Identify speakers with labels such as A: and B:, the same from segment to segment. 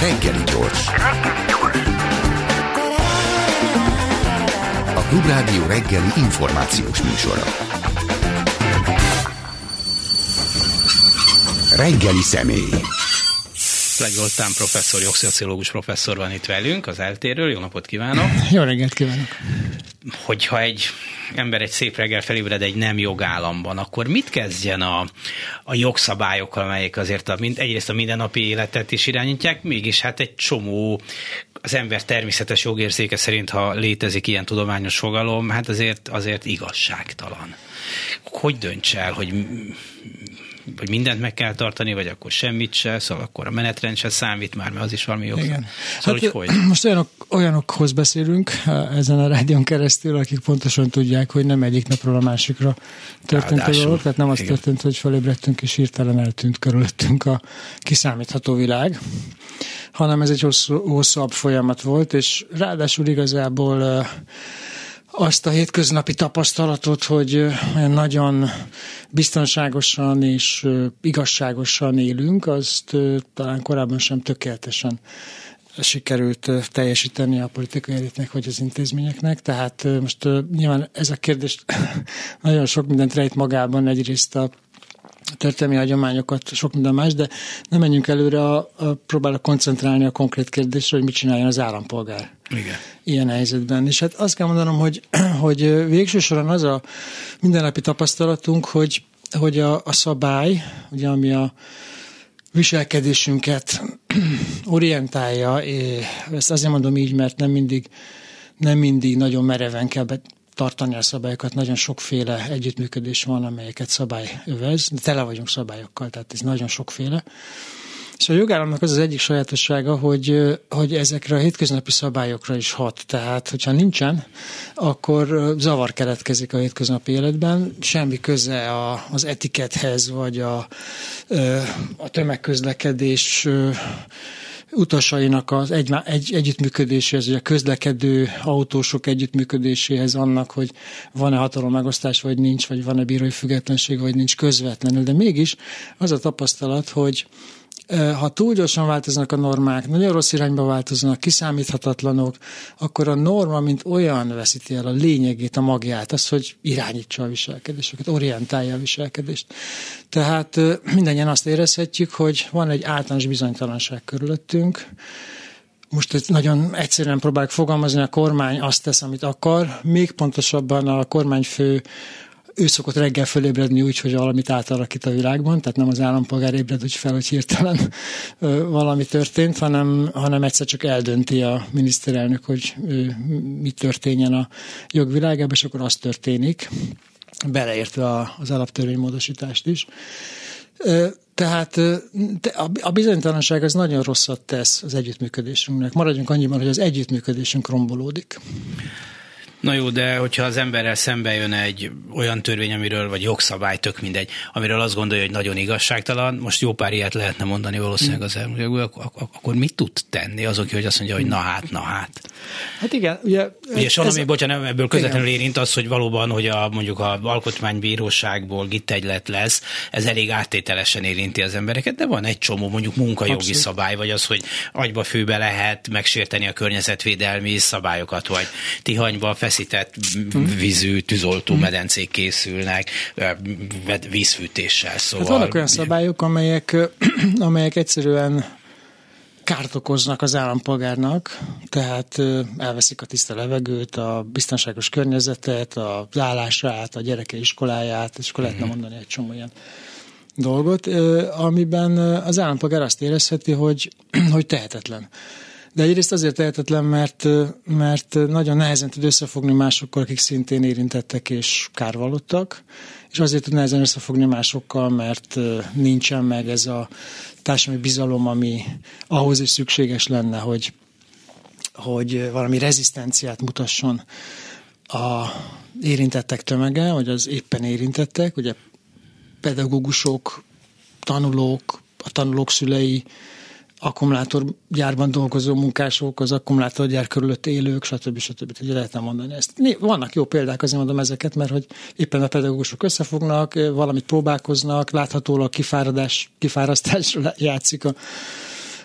A: Reggeli gyors. A Klubrádió reggeli információs műsora. Reggeli személy.
B: Legoltán professzor, jogszociológus professzor van itt velünk az eltéről. Jó napot kívánok!
C: Jó reggelt kívánok!
B: Hogyha egy ember egy szép reggel felébred egy nem jogállamban, akkor mit kezdjen a, a jogszabályokkal, amelyek azért a, mind, egyrészt a mindennapi életet is irányítják, mégis hát egy csomó az ember természetes jogérzéke szerint, ha létezik ilyen tudományos fogalom, hát azért, azért igazságtalan. Hogy dönts el, hogy vagy mindent meg kell tartani, vagy akkor semmit se, szóval akkor a menetrend se számít már, mert az is valami jó.
C: Igen.
B: Szóval,
C: hát,
B: hogy?
C: Most olyanok, olyanokhoz beszélünk ezen a rádión keresztül, akik pontosan tudják, hogy nem egyik napról a másikra történt Ráadásul, a dolog, tehát nem az igen. történt, hogy felébredtünk és hirtelen eltűnt körülöttünk a kiszámítható világ, hanem ez egy hosszú, hosszabb folyamat volt, és ráadásul igazából azt a hétköznapi tapasztalatot, hogy nagyon biztonságosan és igazságosan élünk, azt talán korábban sem tökéletesen sikerült teljesíteni a politikai elitnek vagy az intézményeknek. Tehát most nyilván ez a kérdés nagyon sok mindent rejt magában, egyrészt a történelmi hagyományokat, sok minden más, de nem menjünk előre, a, a, próbálok koncentrálni a konkrét kérdésre, hogy mit csináljon az állampolgár.
B: Igen.
C: Ilyen helyzetben. És hát azt kell mondanom, hogy, hogy végső soron az a mindennapi tapasztalatunk, hogy, hogy a, a szabály, ugye, ami a viselkedésünket orientálja, ezt azért mondom így, mert nem mindig, nem mindig nagyon mereven kell tartani a szabályokat. Nagyon sokféle együttműködés van, amelyeket szabály övez. De tele vagyunk szabályokkal, tehát ez nagyon sokféle. És a jogállamnak az az egyik sajátossága, hogy, hogy ezekre a hétköznapi szabályokra is hat. Tehát, hogyha nincsen, akkor zavar keletkezik a hétköznapi életben, semmi köze a, az etikethez, vagy a, a tömegközlekedés utasainak az egy, egy, együttműködéséhez, vagy a közlekedő autósok együttműködéséhez annak, hogy van-e hatalom megosztás, vagy nincs, vagy van-e bírói függetlenség, vagy nincs közvetlenül. De mégis az a tapasztalat, hogy ha túl gyorsan változnak a normák, nagyon rossz irányba változnak, kiszámíthatatlanok, akkor a norma, mint olyan veszíti el a lényegét, a magját, az, hogy irányítsa a viselkedéseket, orientálja a viselkedést. Tehát mindennyien azt érezhetjük, hogy van egy általános bizonytalanság körülöttünk, most egy nagyon egyszerűen próbálok fogalmazni, a kormány azt tesz, amit akar, még pontosabban a kormányfő ő szokott reggel fölébredni úgy, hogy valamit átalakít a világban, tehát nem az állampolgár ébred úgy fel, hogy hirtelen valami történt, hanem, hanem egyszer csak eldönti a miniszterelnök, hogy mi történjen a jogvilágában, és akkor az történik, beleértve az alaptörvénymódosítást is. Tehát a bizonytalanság az nagyon rosszat tesz az együttműködésünknek. Maradjunk annyiban, hogy az együttműködésünk rombolódik.
B: Na jó, de hogyha az emberrel szembe jön egy olyan törvény, amiről, vagy jogszabály, tök mindegy, amiről azt gondolja, hogy nagyon igazságtalan, most jó pár ilyet lehetne mondani valószínűleg az elmúlt, akkor mit tud tenni azok, hogy azt mondja, hogy na hát, na hát.
C: Hát igen, ugye...
B: Ugye ez, valami, bocsánat, ebből közvetlenül igen. érint az, hogy valóban, hogy a, mondjuk a alkotmánybíróságból gittegylet lesz, ez elég áttételesen érinti az embereket, de van egy csomó mondjuk munkajogi Abszolút. szabály, vagy az, hogy agyba főbe lehet megsérteni a környezetvédelmi szabályokat, vagy tihanyba feszített vízű tűzoltó medencék készülnek, vízfűtéssel. Szóval...
C: Hát vannak olyan szabályok, amelyek, amelyek egyszerűen kárt okoznak az állampolgárnak, tehát elveszik a tiszta levegőt, a biztonságos környezetet, a állását, a gyereke iskoláját, és akkor lehetne mhm. mondani egy csomó ilyen dolgot, amiben az állampolgár azt érezheti, hogy, hogy tehetetlen. De egyrészt azért tehetetlen, mert, mert nagyon nehezen tud összefogni másokkal, akik szintén érintettek és kárvalottak, és azért tud nehezen összefogni másokkal, mert nincsen meg ez a társadalmi bizalom, ami ahhoz is szükséges lenne, hogy, hogy valami rezisztenciát mutasson a érintettek tömege, vagy az éppen érintettek, ugye pedagógusok, tanulók, a tanulók szülei, akkumulátorgyárban dolgozó munkások, az akkumulátorgyár körülött élők, stb. stb. Ugye lehetne mondani ezt. Vannak jó példák, azért mondom ezeket, mert hogy éppen a pedagógusok összefognak, valamit próbálkoznak, láthatólag kifáradás, kifárasztásra játszik a,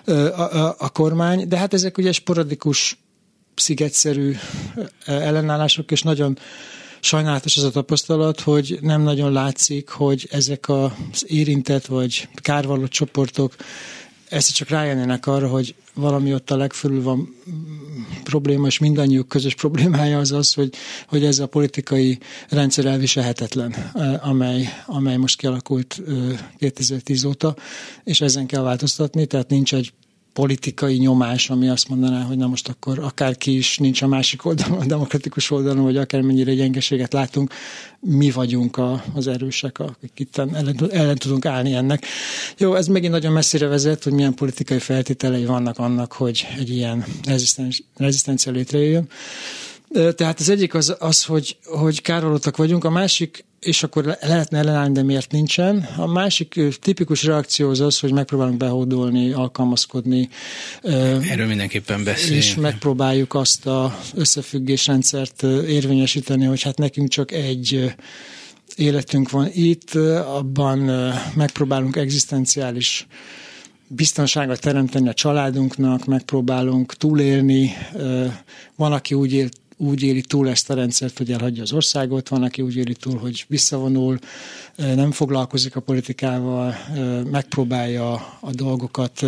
C: a, a, a kormány, de hát ezek ugye sporadikus, szigetszerű ellenállások, és nagyon sajnálatos az a tapasztalat, hogy nem nagyon látszik, hogy ezek az érintett vagy kárvaló csoportok ezt csak rájönnének arra, hogy valami ott a legfölül van probléma, és mindannyiuk közös problémája az az, hogy, hogy ez a politikai rendszer elviselhetetlen, amely, amely most kialakult 2010 óta, és ezen kell változtatni, tehát nincs egy politikai nyomás, ami azt mondaná, hogy na most akkor akárki is nincs a másik oldalon, a demokratikus oldalon, vagy akármennyire gyengeséget látunk, mi vagyunk a, az erősek, akik itt ellen, ellen tudunk állni ennek. Jó, ez megint nagyon messzire vezet, hogy milyen politikai feltételei vannak annak, hogy egy ilyen rezisztencia létrejöjjön. Tehát az egyik az, az hogy, hogy károlottak vagyunk, a másik és akkor lehetne ellenállni, de miért nincsen. A másik tipikus reakció az az, hogy megpróbálunk behódolni, alkalmazkodni.
B: Erről mindenképpen beszélünk.
C: És megpróbáljuk azt az összefüggésrendszert érvényesíteni, hogy hát nekünk csak egy életünk van itt, abban megpróbálunk egzisztenciális biztonságot teremteni a családunknak, megpróbálunk túlélni. Van, aki úgy élt úgy éli túl ezt a rendszert, hogy elhagyja az országot, van, aki úgy éli túl, hogy visszavonul, nem foglalkozik a politikával, megpróbálja a dolgokat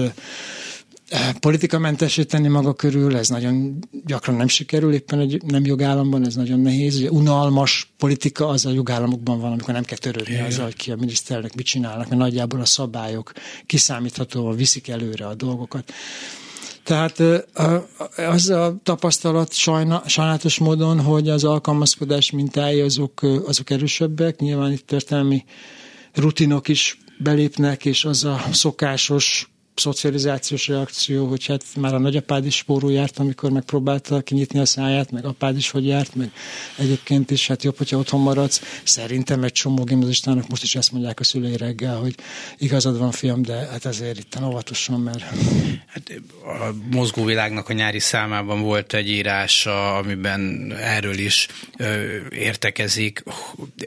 C: politikamentesíteni maga körül, ez nagyon gyakran nem sikerül, éppen egy nem jogállamban, ez nagyon nehéz. Ugye unalmas politika az a jogállamokban van, amikor nem kell törődni az, hogy ki a miniszternek mit csinálnak, mert nagyjából a szabályok kiszámíthatóan viszik előre a dolgokat. Tehát az a tapasztalat sajna, sajnálatos módon, hogy az alkalmazkodás mintái azok, azok erősebbek, nyilván itt történelmi rutinok is belépnek, és az a szokásos szocializációs reakció, hogy hát már a nagyapád is spórul járt, amikor megpróbálta kinyitni a száját, meg apád is hogy járt, meg egyébként is hát jobb, hogyha otthon maradsz. Szerintem egy csomó gimnazistának most is ezt mondják a szülei reggel, hogy igazad van, fiam, de hát ezért itt óvatosan, mert...
B: Hát a mozgóvilágnak a nyári számában volt egy írása, amiben erről is ö, értekezik,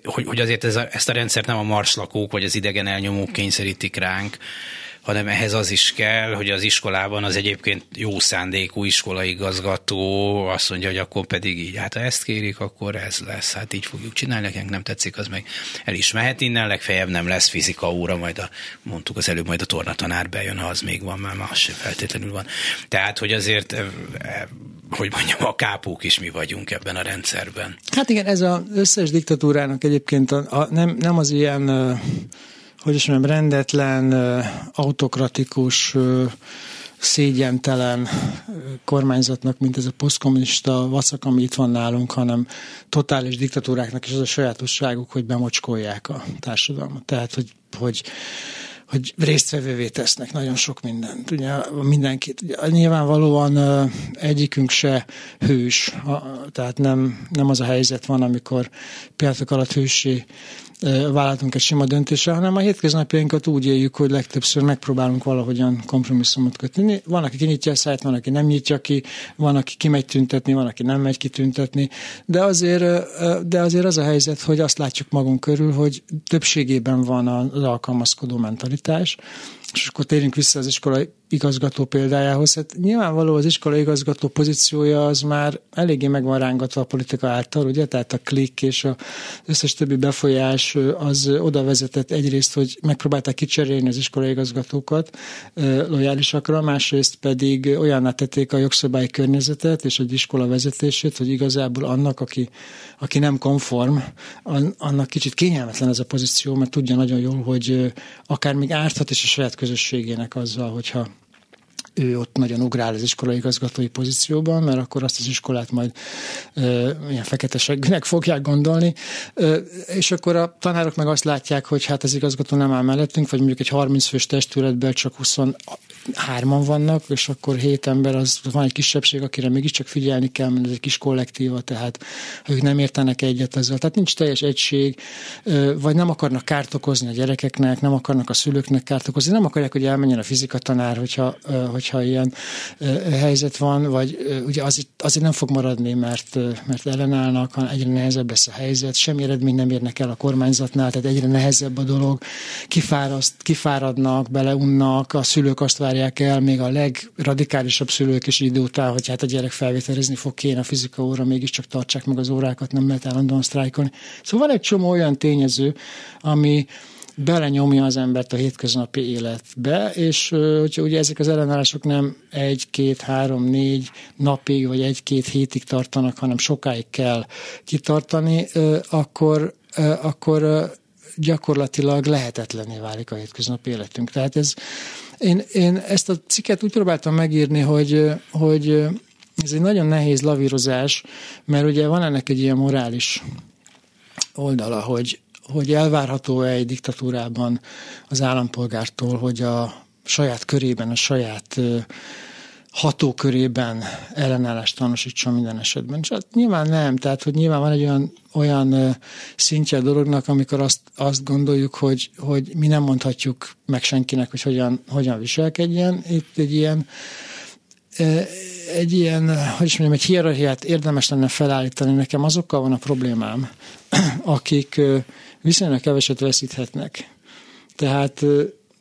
B: hogy, hogy azért ez a, ezt a rendszert nem a marslakók vagy az idegen elnyomók kényszerítik ránk, hanem ehhez az is kell, hogy az iskolában az egyébként jó szándékú iskolaigazgató azt mondja, hogy akkor pedig így, hát ha ezt kérik, akkor ez lesz, hát így fogjuk csinálni, nekünk nem tetszik, az meg el is mehet innen, legfeljebb nem lesz fizika óra, majd a, mondtuk az előbb, majd a tornatanár bejön, ha az még van, már más sem feltétlenül van. Tehát, hogy azért eh, eh, hogy mondjam, a kápók is mi vagyunk ebben a rendszerben.
C: Hát igen, ez az összes diktatúrának egyébként a, a, nem, nem az ilyen hogy is mondjam, rendetlen, autokratikus, szégyentelen kormányzatnak, mint ez a posztkommunista vacak, ami itt van nálunk, hanem totális diktatúráknak is az a sajátosságuk, hogy bemocskolják a társadalmat. Tehát, hogy, hogy hogy résztvevővé tesznek nagyon sok mindent. Ugye mindenkit. Ugye, nyilvánvalóan egyikünk se hős, tehát nem, nem az a helyzet van, amikor pillanatok alatt hősi vállaltunk egy sima döntésre, hanem a hétköznapjainkat úgy éljük, hogy legtöbbször megpróbálunk valahogyan kompromisszumot kötni. Van, aki kinyitja a szájt, van, aki nem nyitja ki, van, aki kimegy tüntetni, van, aki nem megy kitüntetni, de azért, de azért az a helyzet, hogy azt látjuk magunk körül, hogy többségében van az alkalmazkodó mentalitás, és akkor térjünk vissza az iskolai igazgató példájához. Hát nyilvánvaló az iskola igazgató pozíciója az már eléggé meg van rángatva a politika által, ugye? Tehát a klik és az összes többi befolyás az oda vezetett egyrészt, hogy megpróbálták kicserélni az iskola igazgatókat lojálisakra, másrészt pedig olyanná tették a jogszabályi környezetet és egy iskola vezetését, hogy igazából annak, aki, aki nem konform, annak kicsit kényelmetlen ez a pozíció, mert tudja nagyon jól, hogy akár még árthat is a saját közösségének azzal, hogyha ő ott nagyon ugrál az iskolai igazgatói pozícióban, mert akkor azt az iskolát majd ö, ilyen fekete seggűnek fogják gondolni, ö, és akkor a tanárok meg azt látják, hogy hát az igazgató nem áll mellettünk, vagy mondjuk egy 30 fős testületben csak 20 hárman vannak, és akkor hét ember, az van egy kisebbség, akire mégiscsak figyelni kell, mert ez egy kis kollektíva, tehát ők nem értenek egyet ezzel. Tehát nincs teljes egység, vagy nem akarnak kárt okozni a gyerekeknek, nem akarnak a szülőknek kárt okozni, nem akarják, hogy elmenjen a fizika tanár, hogyha, hogyha ilyen helyzet van, vagy ugye azért, azért nem fog maradni, mert, mert ellenállnak, hanem egyre nehezebb lesz a helyzet, semmi eredmény nem érnek el a kormányzatnál, tehát egyre nehezebb a dolog, kifáraszt, kifáradnak, beleunnak, a szülők azt várják el, még a legradikálisabb szülők is idő után, hogy hát a gyerek felvételizni fog kéne a fizika óra, mégiscsak tartsák meg az órákat, nem lehet állandóan sztrájkolni. Szóval van egy csomó olyan tényező, ami, belenyomja az embert a hétköznapi életbe, és hogyha ugye ezek az ellenállások nem egy, két, három, négy napig, vagy egy-két hétig tartanak, hanem sokáig kell kitartani, akkor, akkor gyakorlatilag lehetetlené válik a hétköznapi életünk. Tehát ez, én, én ezt a cikket úgy próbáltam megírni, hogy, hogy ez egy nagyon nehéz lavírozás, mert ugye van ennek egy ilyen morális oldala, hogy, hogy elvárható-e egy diktatúrában az állampolgártól, hogy a saját körében, a saját hatókörében ellenállást tanúsítson minden esetben. És hát nyilván nem, tehát hogy nyilván van egy olyan, olyan szintje a dolognak, amikor azt, azt gondoljuk, hogy, hogy mi nem mondhatjuk meg senkinek, hogy hogyan, hogyan viselkedjen. Itt egy ilyen egy ilyen, hogy is mondjam, egy hierarchiát érdemes lenne felállítani. Nekem azokkal van a problémám, akik viszonylag keveset veszíthetnek. Tehát,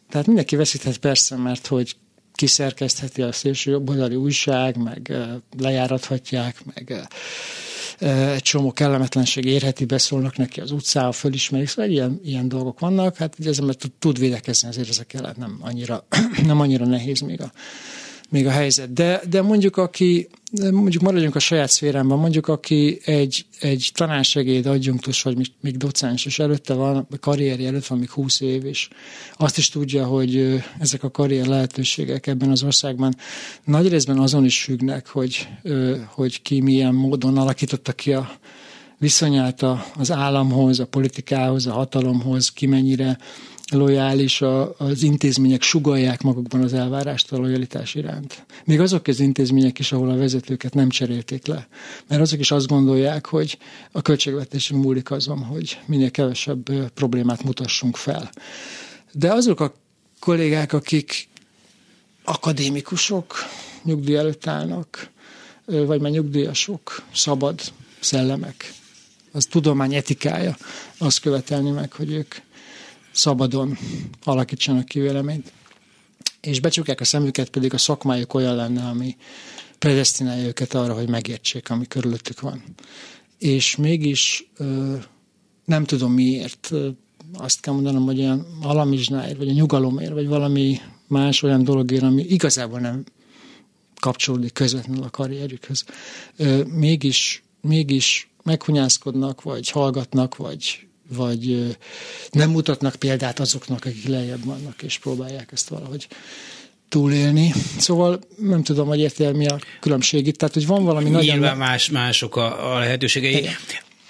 C: tehát mindenki veszíthet persze, mert hogy kiszerkeztheti a szélső jobboldali újság, meg lejárathatják, meg egy csomó kellemetlenség érheti, beszólnak neki az utcára, fölismerik, szóval ilyen, ilyen dolgok vannak, hát ugye ezzel tud védekezni, azért ezek ellen nem annyira, nem annyira nehéz még a, még a helyzet. De, de mondjuk, aki, mondjuk maradjunk a saját szférámban, mondjuk, aki egy, egy tanársegéd, adjunktus, vagy még, még docens, és előtte van, a karrierje előtt van még 20 év, és azt is tudja, hogy ezek a karrier lehetőségek ebben az országban nagy részben azon is függnek, hogy, hogy ki milyen módon alakította ki a viszonyát az államhoz, a politikához, a hatalomhoz, ki mennyire lojális, a, az intézmények sugalják magukban az elvárást a lojalitás iránt. Még azok az intézmények is, ahol a vezetőket nem cserélték le. Mert azok is azt gondolják, hogy a költségvetési múlik azon, hogy minél kevesebb problémát mutassunk fel. De azok a kollégák, akik akadémikusok, nyugdíj előtt állnak, vagy már nyugdíjasok, szabad szellemek, az tudomány etikája azt követelni meg, hogy ők szabadon alakítsanak ki véleményt. És becsukják a szemüket, pedig a szakmájuk olyan lenne, ami predestinálja őket arra, hogy megértsék, ami körülöttük van. És mégis nem tudom miért, azt kell mondanom, hogy olyan alamizsnáért, vagy a nyugalomért, vagy valami más olyan dologért, ami igazából nem kapcsolódik közvetlenül a karrierükhöz. Mégis, mégis meghunyászkodnak, vagy hallgatnak, vagy vagy nem mutatnak példát azoknak, akik lejjebb vannak, és próbálják ezt valahogy túlélni. Szóval nem tudom, hogy értél mi a különbség itt. Tehát, hogy van valami
B: Nyilván nagyon... Nyilván más, mások a, a lehetőségei. Igen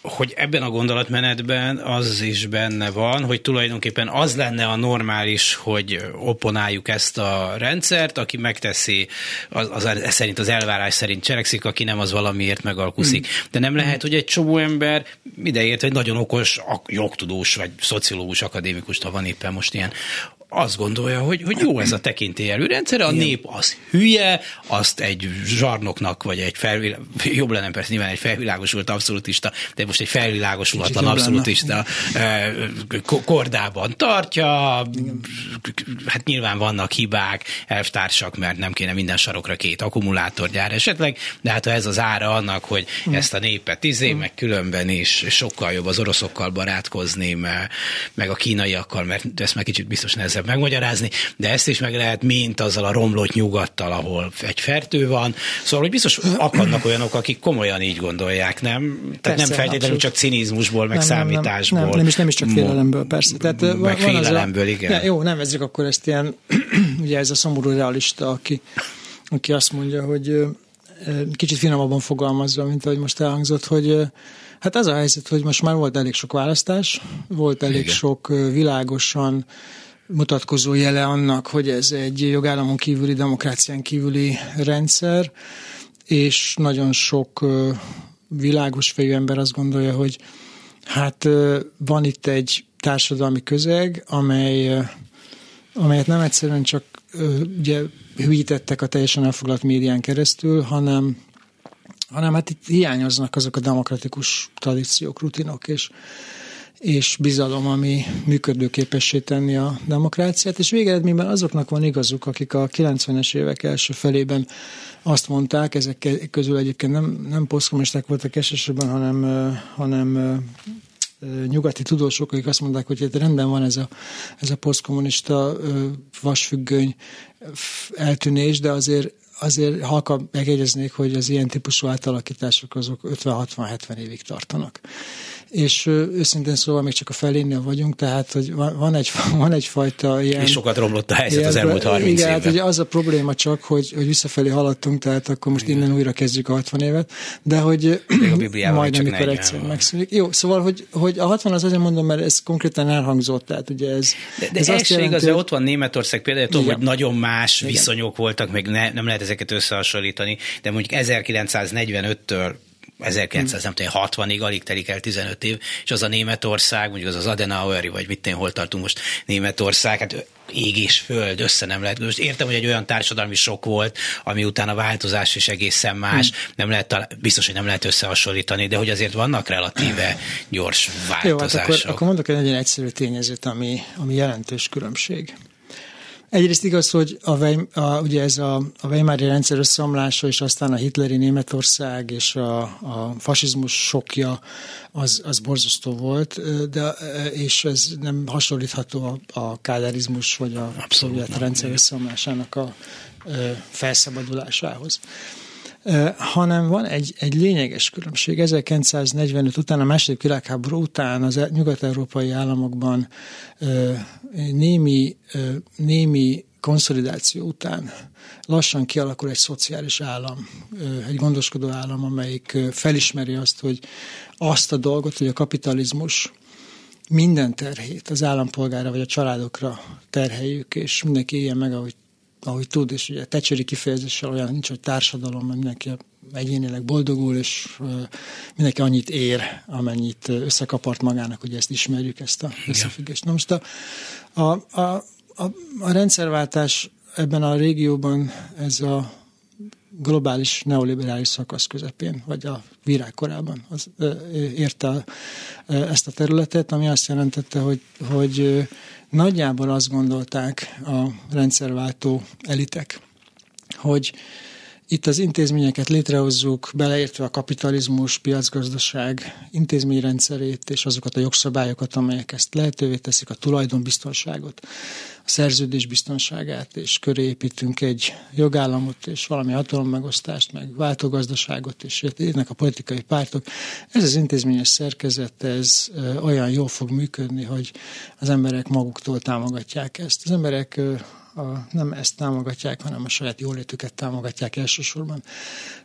B: hogy ebben a gondolatmenetben az is benne van, hogy tulajdonképpen az lenne a normális, hogy opponáljuk ezt a rendszert, aki megteszi, az, az, az szerint az elvárás szerint cselekszik, aki nem, az valamiért megalkuszik. Mm. De nem lehet, hogy egy csomó ember ideért, egy nagyon okos jogtudós, vagy szociológus, akadémikus, ha van éppen most ilyen, azt gondolja, hogy, hogy jó ez a tekintélyelő rendszer, a Igen. nép az hülye, azt egy zsarnoknak, vagy egy felvilá... jobb lenne persze nyilván egy felvilágosult abszolútista, de most egy felvilágosulatlan abszolútista kordában tartja, Igen. hát nyilván vannak hibák, elvtársak, mert nem kéne minden sarokra két akkumulátorgyár esetleg, de hát ha ez az ára annak, hogy Igen. ezt a népet izé, meg különben is sokkal jobb az oroszokkal barátkozni, meg a kínaiakkal, mert ezt már kicsit biztos nehezebb nehezebb megmagyarázni, de ezt is meg lehet, mint azzal a romlott nyugattal, ahol egy fertő van. Szóval, hogy biztos akadnak olyanok, akik komolyan így gondolják, nem? Tehát persze, nem feltétlenül csak cinizmusból, meg nem, számításból.
C: Nem, nem, nem, és nem is csak félelemből, persze. Tehát,
B: meg van félelemből,
C: a,
B: igen. Ja,
C: jó, nevezzük akkor ezt ilyen, ugye ez a szomorú realista, aki, aki azt mondja, hogy kicsit finomabban fogalmazva, mint ahogy most elhangzott, hogy hát az a helyzet, hogy most már volt elég sok választás, volt elég Igen. sok világosan mutatkozó jele annak, hogy ez egy jogállamon kívüli, demokrácián kívüli rendszer, és nagyon sok világos fejű ember azt gondolja, hogy hát van itt egy társadalmi közeg, amely, amelyet nem egyszerűen csak ugye hűítettek a teljesen elfoglalt médián keresztül, hanem hanem hát itt hiányoznak azok a demokratikus tradíciók, rutinok, és és bizalom, ami működőképessé tenni a demokráciát, és végeredményben azoknak van igazuk, akik a 90-es évek első felében azt mondták, ezek közül egyébként nem, nem posztkommunisták voltak elsősorban, hanem, hanem nyugati tudósok, akik azt mondták, hogy hát rendben van ez a, ez a posztkommunista vasfüggöny eltűnés, de azért azért halka megjegyeznék, hogy az ilyen típusú átalakítások azok 50-60-70 évig tartanak és őszintén szóval még csak a felénél vagyunk, tehát hogy van, egy, van egyfajta ilyen...
B: És sokat romlott a helyzet ilyen, az elmúlt 30 igen,
C: évben. Hát ugye az a probléma csak, hogy, hogy visszafelé haladtunk, tehát akkor most igen. innen újra kezdjük a 60 évet, de hogy majdnem mikor egyszer megszűnik. Jó, szóval, hogy, hogy a 60 az azért mondom, mert ez konkrétan elhangzott, tehát ugye ez...
B: De, de ez, ez azt jelenti, igaz, hogy ott van Németország például, tudom, hogy nagyon más igen. viszonyok voltak, meg ne, nem lehet ezeket összehasonlítani, de mondjuk 1945-től 1960-ig alig telik el 15 év, és az a Németország, mondjuk az az Adenaueri, vagy mit én hol tartunk most Németország, hát ég és föld, össze nem lehet. Most értem, hogy egy olyan társadalmi sok volt, ami után a változás is egészen más, hmm. nem lehet, biztos, hogy nem lehet összehasonlítani, de hogy azért vannak relatíve gyors változások. Jó, hát
C: akkor, akkor mondok egy nagyon egyszerű tényezőt, ami, ami jelentős különbség. Egyrészt igaz, hogy a, Weim, a, ugye ez a, a Weimári rendszer összeomlása, és aztán a hitleri Németország és a, a fasizmus sokja az, az borzasztó volt, de, és ez nem hasonlítható a, a kádárizmus vagy a szovjet rendszer összeomlásának a felszabadulásához hanem van egy, egy lényeges különbség. 1945 után, a második világháború után az nyugat-európai államokban némi, némi konszolidáció után lassan kialakul egy szociális állam, egy gondoskodó állam, amelyik felismeri azt, hogy azt a dolgot, hogy a kapitalizmus minden terhét az állampolgára vagy a családokra terheljük, és mindenki éljen meg, ahogy ahogy tud, és ugye tecseri kifejezéssel olyan nincs, hogy társadalom, mert mindenki egyénileg boldogul, és mindenki annyit ér, amennyit összekapart magának, hogy ezt ismerjük, ezt a összefüggést. Na most a, a, a, a, a rendszerváltás ebben a régióban ez a globális neoliberális szakasz közepén, vagy a virágkorában az, érte ezt a területet, ami azt jelentette, hogy, hogy nagyjából azt gondolták a rendszerváltó elitek, hogy itt az intézményeket létrehozzuk, beleértve a kapitalizmus, piacgazdaság intézményrendszerét és azokat a jogszabályokat, amelyek ezt lehetővé teszik, a tulajdonbiztonságot, a szerződés biztonságát, és köré építünk egy jogállamot, és valami hatalommegosztást, meg váltógazdaságot, és ennek a politikai pártok. Ez az intézményes szerkezet, ez olyan jól fog működni, hogy az emberek maguktól támogatják ezt. Az emberek a, nem ezt támogatják, hanem a saját jólétüket támogatják elsősorban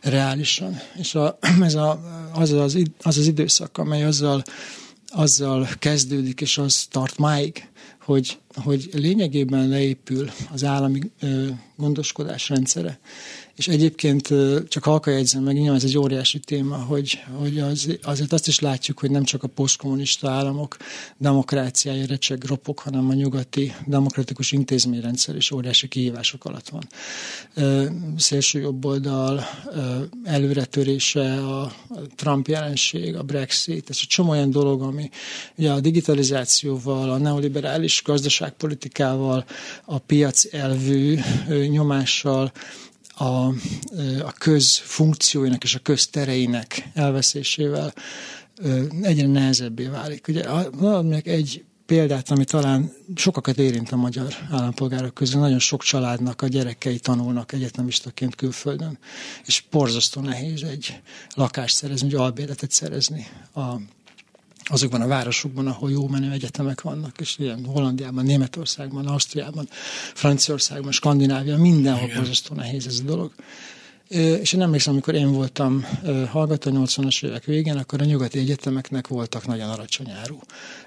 C: reálisan. És a, ez a, az, az, az az időszak, amely azzal, azzal kezdődik, és az tart máig, hogy, hogy lényegében leépül az állami ö, gondoskodás rendszere, és egyébként csak halka jegyzem meg, nyilván ez egy óriási téma, hogy, hogy az, azért azt is látjuk, hogy nem csak a posztkommunista államok demokráciája recseg ropok, hanem a nyugati demokratikus intézményrendszer is óriási kihívások alatt van. Szélső jobboldal előretörése, a Trump jelenség, a Brexit, ez egy csomó olyan dolog, ami ugye a digitalizációval, a neoliberális gazdaságpolitikával, a piac elvű nyomással, a, a köz funkcióinak és a köztereinek elveszésével egyre nehezebbé válik. Ugye valamelyik egy példát, ami talán sokakat érint a magyar állampolgárok közül. Nagyon sok családnak a gyerekei tanulnak egyetemistaként külföldön, és borzasztó nehéz egy lakást szerezni, egy albéletet szerezni a azokban a városokban, ahol jó menő egyetemek vannak, és ilyen Hollandiában, Németországban, Ausztriában, Franciaországban, Skandináviában, mindenhol borzasztó nehéz ez a dolog. És én emlékszem, amikor én voltam hallgató 80-as évek végén, akkor a nyugati egyetemeknek voltak nagyon alacsony áru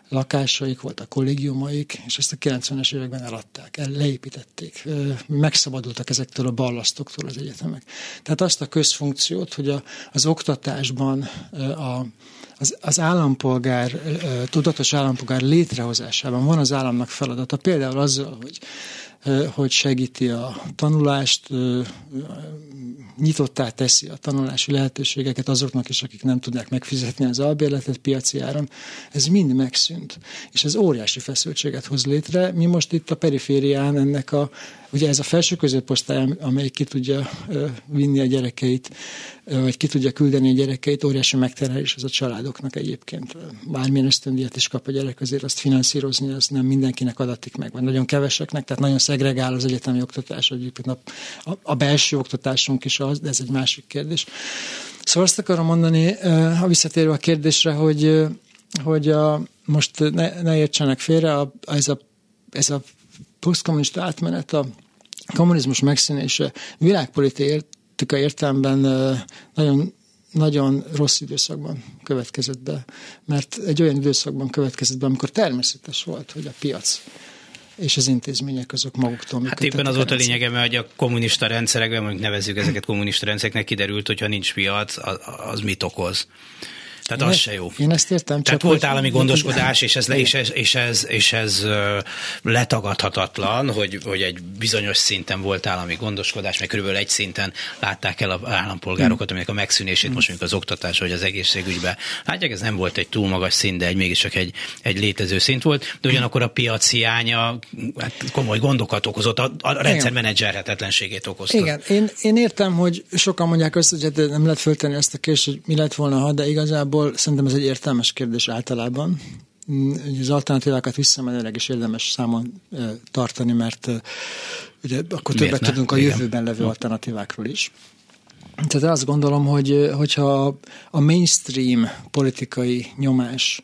C: lakásaik, voltak kollégiumaik, és ezt a 90-es években eladták, el, leépítették. Megszabadultak ezektől a ballasztoktól az egyetemek. Tehát azt a közfunkciót, hogy a, az oktatásban a, az, az állampolgár, tudatos állampolgár létrehozásában van az államnak feladata. Például azzal, hogy hogy segíti a tanulást, nyitottá teszi a tanulási lehetőségeket azoknak is, akik nem tudják megfizetni az albérletet piaci áron. Ez mind megszűnt. És ez óriási feszültséget hoz létre. Mi most itt a periférián ennek a Ugye ez a felső középosztály, amely ki tudja vinni a gyerekeit, vagy ki tudja küldeni a gyerekeit, óriási megterhelés az a családoknak egyébként. Bármilyen ösztöndíjat is kap a gyerek, azért azt finanszírozni, az nem mindenkinek adatik meg, vagy nagyon keveseknek, tehát nagyon szegregál az egyetemi oktatás, egyébként a, a, belső oktatásunk is az, de ez egy másik kérdés. Szóval azt akarom mondani, ha visszatérve a kérdésre, hogy, hogy a, most ne, ne értsenek félre, a, ez a, ez a posztkommunista átmenet, a kommunizmus megszínése világpolitika értelemben nagyon nagyon rossz időszakban következett be, mert egy olyan időszakban következett be, amikor természetes volt, hogy a piac és az intézmények azok maguktól
B: Hát éppen az volt a lényege, mert hogy a kommunista rendszerekben, mondjuk nevezzük ezeket kommunista rendszereknek, kiderült, hogyha nincs piac, az, az mit okoz. Tehát én az se jó.
C: Én ezt értem. Csak
B: Tehát volt állami gondoskodás, és ez, le, és ez, és ez, és ez letagadhatatlan, hogy, hogy egy bizonyos szinten volt állami gondoskodás, meg körülbelül egy szinten látták el az állampolgárokat, aminek a megszűnését most mondjuk az oktatás vagy az egészségügybe. Látják, ez nem volt egy túl magas szint, de egy mégiscsak egy, egy létező szint volt, de ugyanakkor a piac hiánya hát komoly gondokat okozott, a, a rendszer menedzserhetetlenségét okozta.
C: Igen, én, én értem, hogy sokan mondják össze, hogy hát nem lehet föltenni ezt a kérdést, hogy mi lett volna, ha, de igazából igazából szerintem ez egy értelmes kérdés általában. Az alternatívákat visszamenőleg is érdemes számon tartani, mert ugye akkor többet ne? tudunk a jövőben levő alternatívákról is. Tehát azt gondolom, hogy hogyha a mainstream politikai nyomás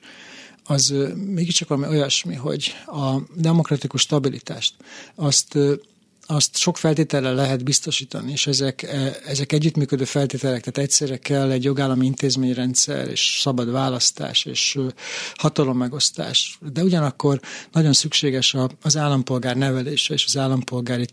C: az mégiscsak valami olyasmi, hogy a demokratikus stabilitást azt azt sok feltétellel lehet biztosítani, és ezek, e, ezek együttműködő feltételek, tehát egyszerre kell egy jogállami intézményrendszer, és szabad választás, és hatalommegosztás, de ugyanakkor nagyon szükséges az állampolgár nevelése és az állampolgári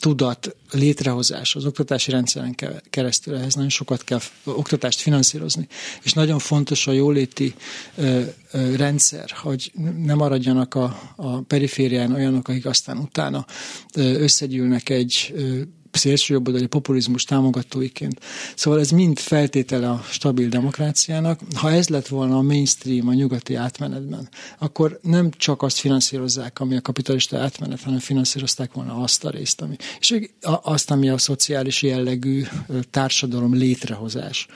C: tudat létrehozás az oktatási rendszeren keresztül, ehhez nagyon sokat kell oktatást finanszírozni. És nagyon fontos a jóléti ö, ö, rendszer, hogy ne maradjanak a, a periférián olyanok, akik aztán utána összegyűlnek egy ö, szélsőjobboldali populizmus támogatóiként. Szóval ez mind feltétele a stabil demokráciának. Ha ez lett volna a mainstream a nyugati átmenetben, akkor nem csak azt finanszírozzák, ami a kapitalista átmenet, hanem finanszírozták volna azt a részt, ami, és azt, ami a szociális jellegű társadalom létrehozás.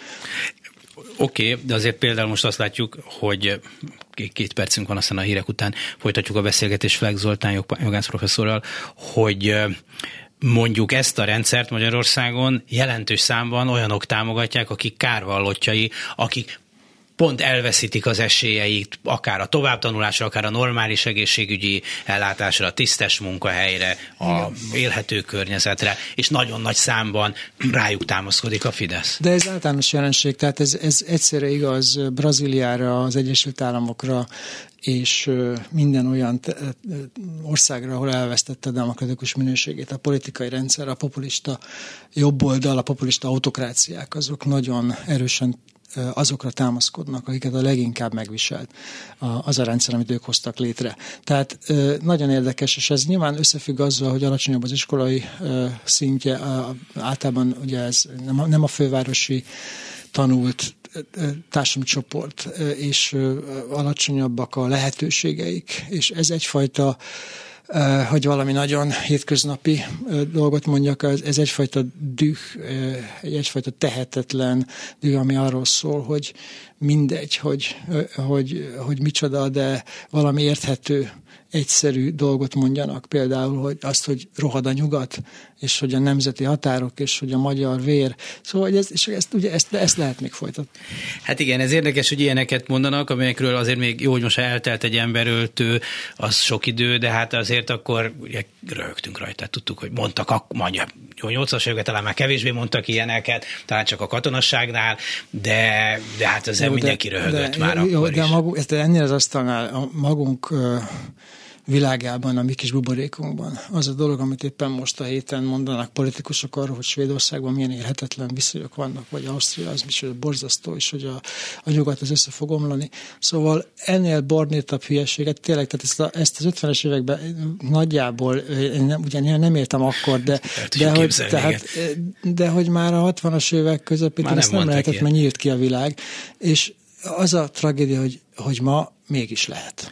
B: Oké, okay, de azért például most azt látjuk, hogy két percünk van aztán a hírek után, folytatjuk a beszélgetést Flex Zoltán jogász professzorral, hogy mondjuk ezt a rendszert Magyarországon jelentős számban olyanok támogatják, akik kárvallottjai, akik pont elveszítik az esélyeit akár a továbbtanulásra, akár a normális egészségügyi ellátásra, a tisztes munkahelyre, a élhető környezetre, és nagyon nagy számban rájuk támaszkodik a Fidesz.
C: De ez általános jelenség, tehát ez, ez egyszerre igaz Brazíliára, az Egyesült Államokra, és minden olyan országra, ahol elvesztette a demokratikus minőségét a politikai rendszer, a populista jobboldal, a populista autokráciák, azok nagyon erősen azokra támaszkodnak, akiket a leginkább megviselt az a rendszer, amit ők hoztak létre. Tehát nagyon érdekes, és ez nyilván összefügg azzal, hogy alacsonyabb az iskolai szintje, általában ugye ez nem a fővárosi tanult társadalomcsoport, és alacsonyabbak a lehetőségeik, és ez egyfajta hogy valami nagyon hétköznapi dolgot mondjak, ez egyfajta düh, egyfajta tehetetlen düh, ami arról szól, hogy mindegy, hogy, hogy, hogy micsoda, de valami érthető egyszerű dolgot mondjanak, például hogy azt, hogy rohad a nyugat, és hogy a nemzeti határok, és hogy a magyar vér. Szóval hogy ez, és ezt, ugye ezt, ezt lehet még folytatni.
B: Hát igen, ez érdekes, hogy ilyeneket mondanak, amelyekről azért még jó, hogy most eltelt egy emberöltő, az sok idő, de hát azért akkor ugye röhögtünk rajta, tudtuk, hogy mondtak, mondja, 80-as években talán már kevésbé mondtak ilyeneket, talán csak a katonasságnál, de, de hát ezzel jó, mindenki de, röhögött de, már jó, akkor
C: de
B: is.
C: Magunk, ezt ennél az asztalnál a magunk világában, a mi kis buborékunkban. Az a dolog, amit éppen most a héten mondanak politikusok arról, hogy Svédországban milyen élhetetlen viszonyok vannak, vagy Ausztria, az is borzasztó, és hogy a, a nyugat az össze fog omlani. Szóval ennél bornétabb hülyeséget, tényleg, tehát ezt, a, ezt az 50-es években nagyjából, én nem, ugye nem értem akkor, de, de, hogy, tehát, de hogy már a 60-as évek közepén ezt nem lehetett, mert nyílt ki a világ, és az a tragédia, hogy, hogy ma mégis lehet.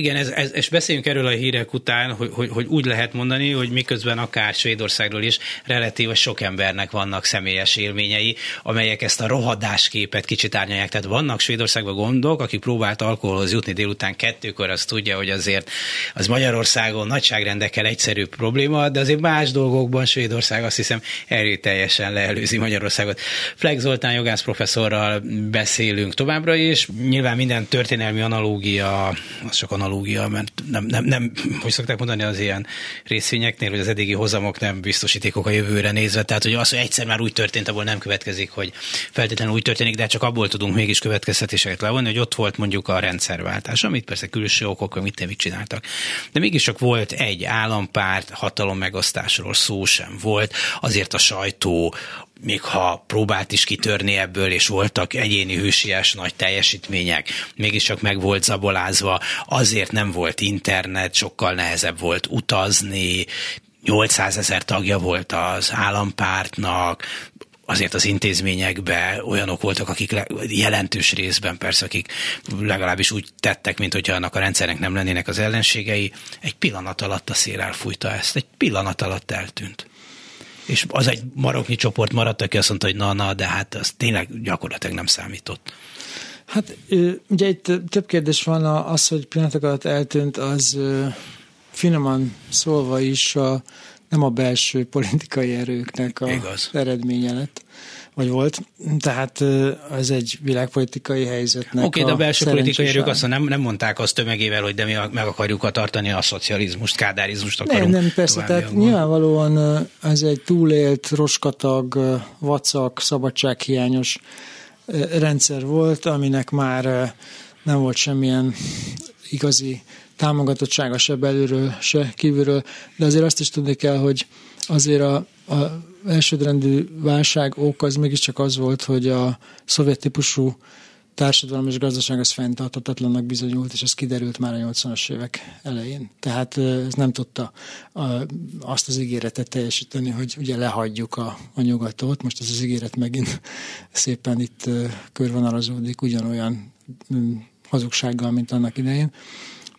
B: Igen, ez, ez, és beszéljünk erről a hírek után, hogy, hogy, hogy úgy lehet mondani, hogy miközben akár Svédországról is relatíve sok embernek vannak személyes élményei, amelyek ezt a rohadásképet kicsit árnyalják. Tehát vannak Svédországban gondok, aki próbált alkoholhoz jutni délután kettőkor, az tudja, hogy azért az Magyarországon nagyságrendekkel egyszerű probléma, de azért más dolgokban Svédország azt hiszem erőteljesen leelőzi Magyarországot. Flex Zoltán jogász professzorral beszélünk továbbra is. Nyilván minden történelmi analógia, az csak analógia, mert nem, nem, nem, hogy szokták mondani az ilyen részvényeknél, hogy az eddigi hozamok nem biztosítékok a jövőre nézve. Tehát, hogy az, hogy egyszer már úgy történt, abból nem következik, hogy feltétlenül úgy történik, de csak abból tudunk mégis következtetéseket levonni, hogy ott volt mondjuk a rendszerváltás, amit persze külső okok, mit mit csináltak. De mégis csak volt egy állampárt, hatalom megosztásról szó sem volt, azért a sajtó még ha próbált is kitörni ebből, és voltak egyéni hősies nagy teljesítmények, mégiscsak meg volt zabolázva, azért nem volt internet, sokkal nehezebb volt utazni, 800 ezer tagja volt az állampártnak, azért az intézményekben olyanok voltak, akik jelentős részben persze, akik legalábbis úgy tettek, mint hogyha annak a rendszernek nem lennének az ellenségei, egy pillanat alatt a szél elfújta ezt, egy pillanat alatt eltűnt és az egy maroknyi csoport maradt, aki azt mondta, hogy na-na, de hát az tényleg gyakorlatilag nem számított.
C: Hát ugye itt több kérdés van, az, hogy pillanatok alatt eltűnt, az finoman szólva is a, nem a belső politikai erőknek a Igaz. eredménye lett vagy volt. Tehát ez egy világpolitikai helyzetnek
B: Oké, okay, de a belső politikai erők azt nem, nem mondták azt tömegével, hogy de mi meg akarjuk tartani a szocializmust, kádárizmust akarunk.
C: Nem, nem, persze, tehát nyilvánvalóan ez egy túlélt, roskatag, vacak, szabadsághiányos rendszer volt, aminek már nem volt semmilyen igazi támogatottsága se belülről, se kívülről, de azért azt is tudni kell, hogy azért a, a elsődrendű válság ok az mégiscsak az volt, hogy a szovjet típusú társadalom és gazdaság az fenntartatatlannak bizonyult, és ez kiderült már a 80-as évek elején. Tehát ez nem tudta azt az ígéretet teljesíteni, hogy ugye lehagyjuk a, a nyugatot. Most ez az ígéret megint szépen itt körvonalazódik ugyanolyan hazugsággal, mint annak idején.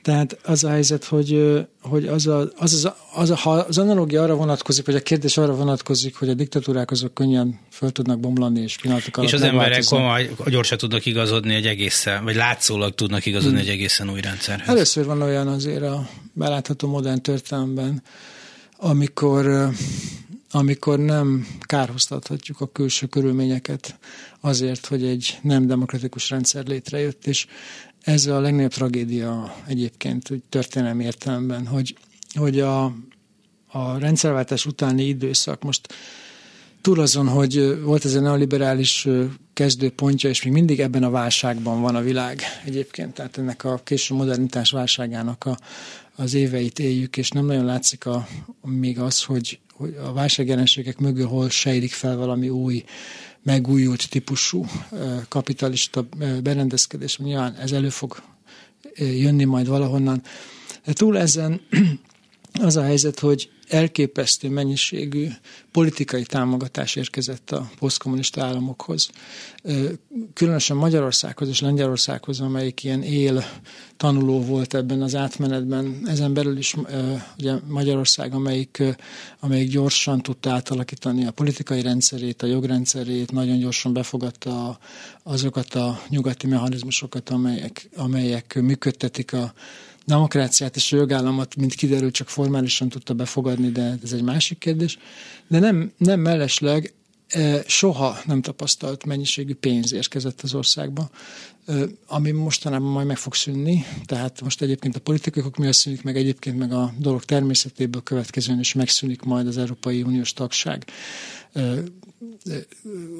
C: Tehát az a helyzet, hogy, hogy az, a, az, az, az, a, ha az analogia arra vonatkozik, vagy a kérdés arra vonatkozik, hogy a diktatúrák azok könnyen föl tudnak bomlani, és pillanatok alatt
B: És az emberek komoly, gyorsan tudnak igazodni egy egészen, vagy látszólag tudnak igazodni hmm. egy egészen új rendszerhez.
C: Először van olyan azért a belátható modern történelemben, amikor amikor nem kárhoztathatjuk a külső körülményeket azért, hogy egy nem demokratikus rendszer létrejött, és ez a legnagyobb tragédia egyébként úgy történelmi értelemben, hogy, hogy a, a rendszerváltás utáni időszak most túl azon, hogy volt ez a neoliberális kezdőpontja, és még mindig ebben a válságban van a világ egyébként, tehát ennek a késő modernitás válságának a, az éveit éljük, és nem nagyon látszik a, még az, hogy, hogy a válságjelenségek mögül hol sejlik fel valami új megújult típusú kapitalista berendezkedés. Nyilván ez elő fog jönni majd valahonnan. De túl ezen az a helyzet, hogy elképesztő mennyiségű politikai támogatás érkezett a posztkommunista államokhoz. Különösen Magyarországhoz és Lengyelországhoz, amelyik ilyen él tanuló volt ebben az átmenetben. Ezen belül is ugye Magyarország, amelyik, amelyik gyorsan tudta átalakítani a politikai rendszerét, a jogrendszerét, nagyon gyorsan befogadta azokat a nyugati mechanizmusokat, amelyek, amelyek működtetik a demokráciát és a jogállamot, mint kiderült, csak formálisan tudta befogadni, de ez egy másik kérdés. De nem, nem mellesleg soha nem tapasztalt mennyiségű pénz érkezett az országba, ami mostanában majd meg fog szűnni, tehát most egyébként a politikusok miatt szűnik meg, egyébként meg a dolog természetéből következően is megszűnik majd az Európai Uniós tagság.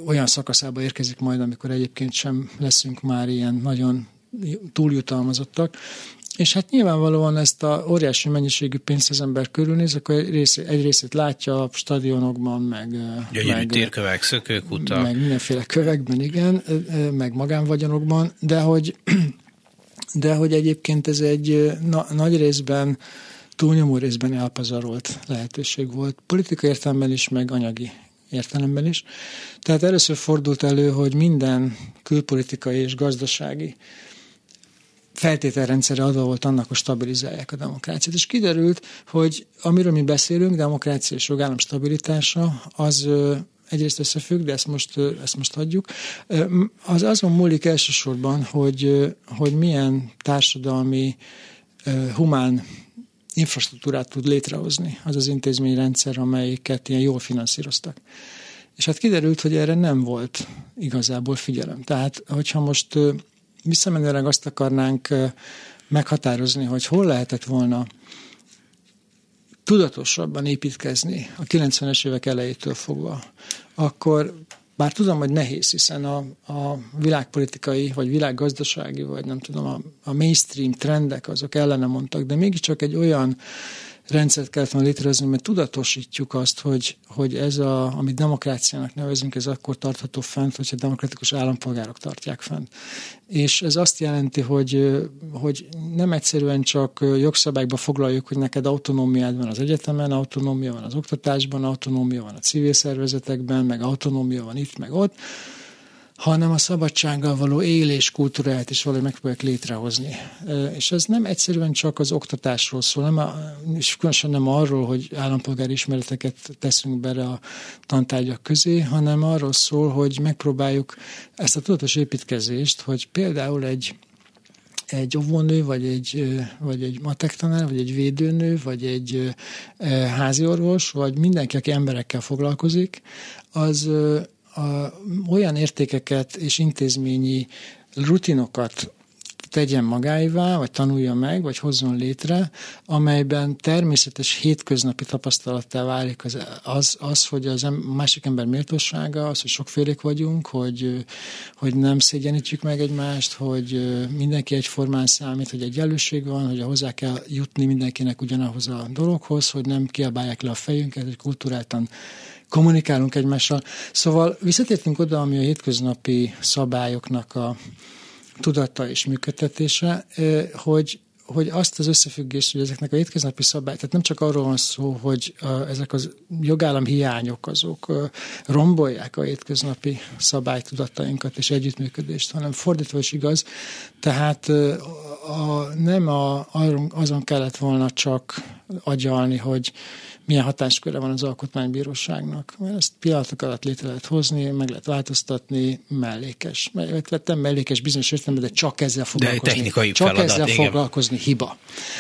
C: Olyan szakaszába érkezik majd, amikor egyébként sem leszünk már ilyen nagyon túljutalmazottak, és hát nyilvánvalóan ezt a óriási mennyiségű pénzt az ember körülnéz, akkor egy, rész, egy részét látja a stadionokban, meg...
B: Gyönyörű meg, térkövek, szökőkutak.
C: Meg mindenféle kövekben, igen, meg magánvagyonokban, de hogy, de hogy egyébként ez egy na, nagy részben túlnyomó részben elpazarolt lehetőség volt, politikai értelemben is, meg anyagi értelemben is. Tehát először fordult elő, hogy minden külpolitikai és gazdasági feltételrendszere adva volt annak, hogy stabilizálják a demokráciát. És kiderült, hogy amiről mi beszélünk, demokrácia és jogállam stabilitása, az egyrészt összefügg, de ezt most, ezt most adjuk. Az azon múlik elsősorban, hogy, hogy milyen társadalmi, humán infrastruktúrát tud létrehozni az az intézményrendszer, amelyiket ilyen jól finanszíroztak. És hát kiderült, hogy erre nem volt igazából figyelem. Tehát, hogyha most visszamenőleg azt akarnánk meghatározni, hogy hol lehetett volna tudatosabban építkezni a 90-es évek elejétől fogva, akkor bár tudom, hogy nehéz, hiszen a, a világpolitikai, vagy világgazdasági, vagy nem tudom, a, a mainstream trendek azok ellene mondtak, de mégiscsak egy olyan rendszert kellett volna létrehozni, mert tudatosítjuk azt, hogy, hogy ez, a, amit demokráciának nevezünk, ez akkor tartható fent, hogyha demokratikus állampolgárok tartják fent. És ez azt jelenti, hogy, hogy nem egyszerűen csak jogszabályba foglaljuk, hogy neked autonómiád van az egyetemen, autonómia van az oktatásban, autonómia van a civil szervezetekben, meg autonómia van itt, meg ott, hanem a szabadsággal való élés kultúráját is valahogy megpróbálják létrehozni. És ez nem egyszerűen csak az oktatásról szól, nem a, és különösen nem arról, hogy állampolgári ismereteket teszünk bele a tantárgyak közé, hanem arról szól, hogy megpróbáljuk ezt a tudatos építkezést, hogy például egy egy óvónő, vagy egy, vagy egy matektanár, vagy egy védőnő, vagy egy háziorvos, vagy mindenki, aki emberekkel foglalkozik, az a, olyan értékeket és intézményi rutinokat tegyen magáivá, vagy tanulja meg, vagy hozzon létre, amelyben természetes hétköznapi tapasztalattá válik az, az, az hogy az em, másik ember méltósága, az, hogy sokfélék vagyunk, hogy, hogy nem szégyenítjük meg egymást, hogy mindenki egyformán számít, hogy egyenlőség van, hogy hozzá kell jutni mindenkinek ugyanahoz a dologhoz, hogy nem kiabálják le a fejünket, hogy kultúráltan kommunikálunk egymással. Szóval visszatértünk oda, ami a hétköznapi szabályoknak a tudata és működtetése, hogy hogy azt az összefüggést, hogy ezeknek a hétköznapi szabály, tehát nem csak arról van szó, hogy ezek az jogállam hiányok azok rombolják a hétköznapi szabálytudatainkat és együttműködést, hanem fordítva is igaz. Tehát a, nem a, azon kellett volna csak agyalni, hogy milyen hatásköre van az alkotmánybíróságnak. Ezt pillanatok alatt létre lehet hozni, meg lehet változtatni, mellékes. Nem mellékes bizonyos értelemben, de csak ezzel foglalkozni.
B: De technikai
C: csak
B: feladat,
C: ezzel
B: igen.
C: foglalkozni hiba.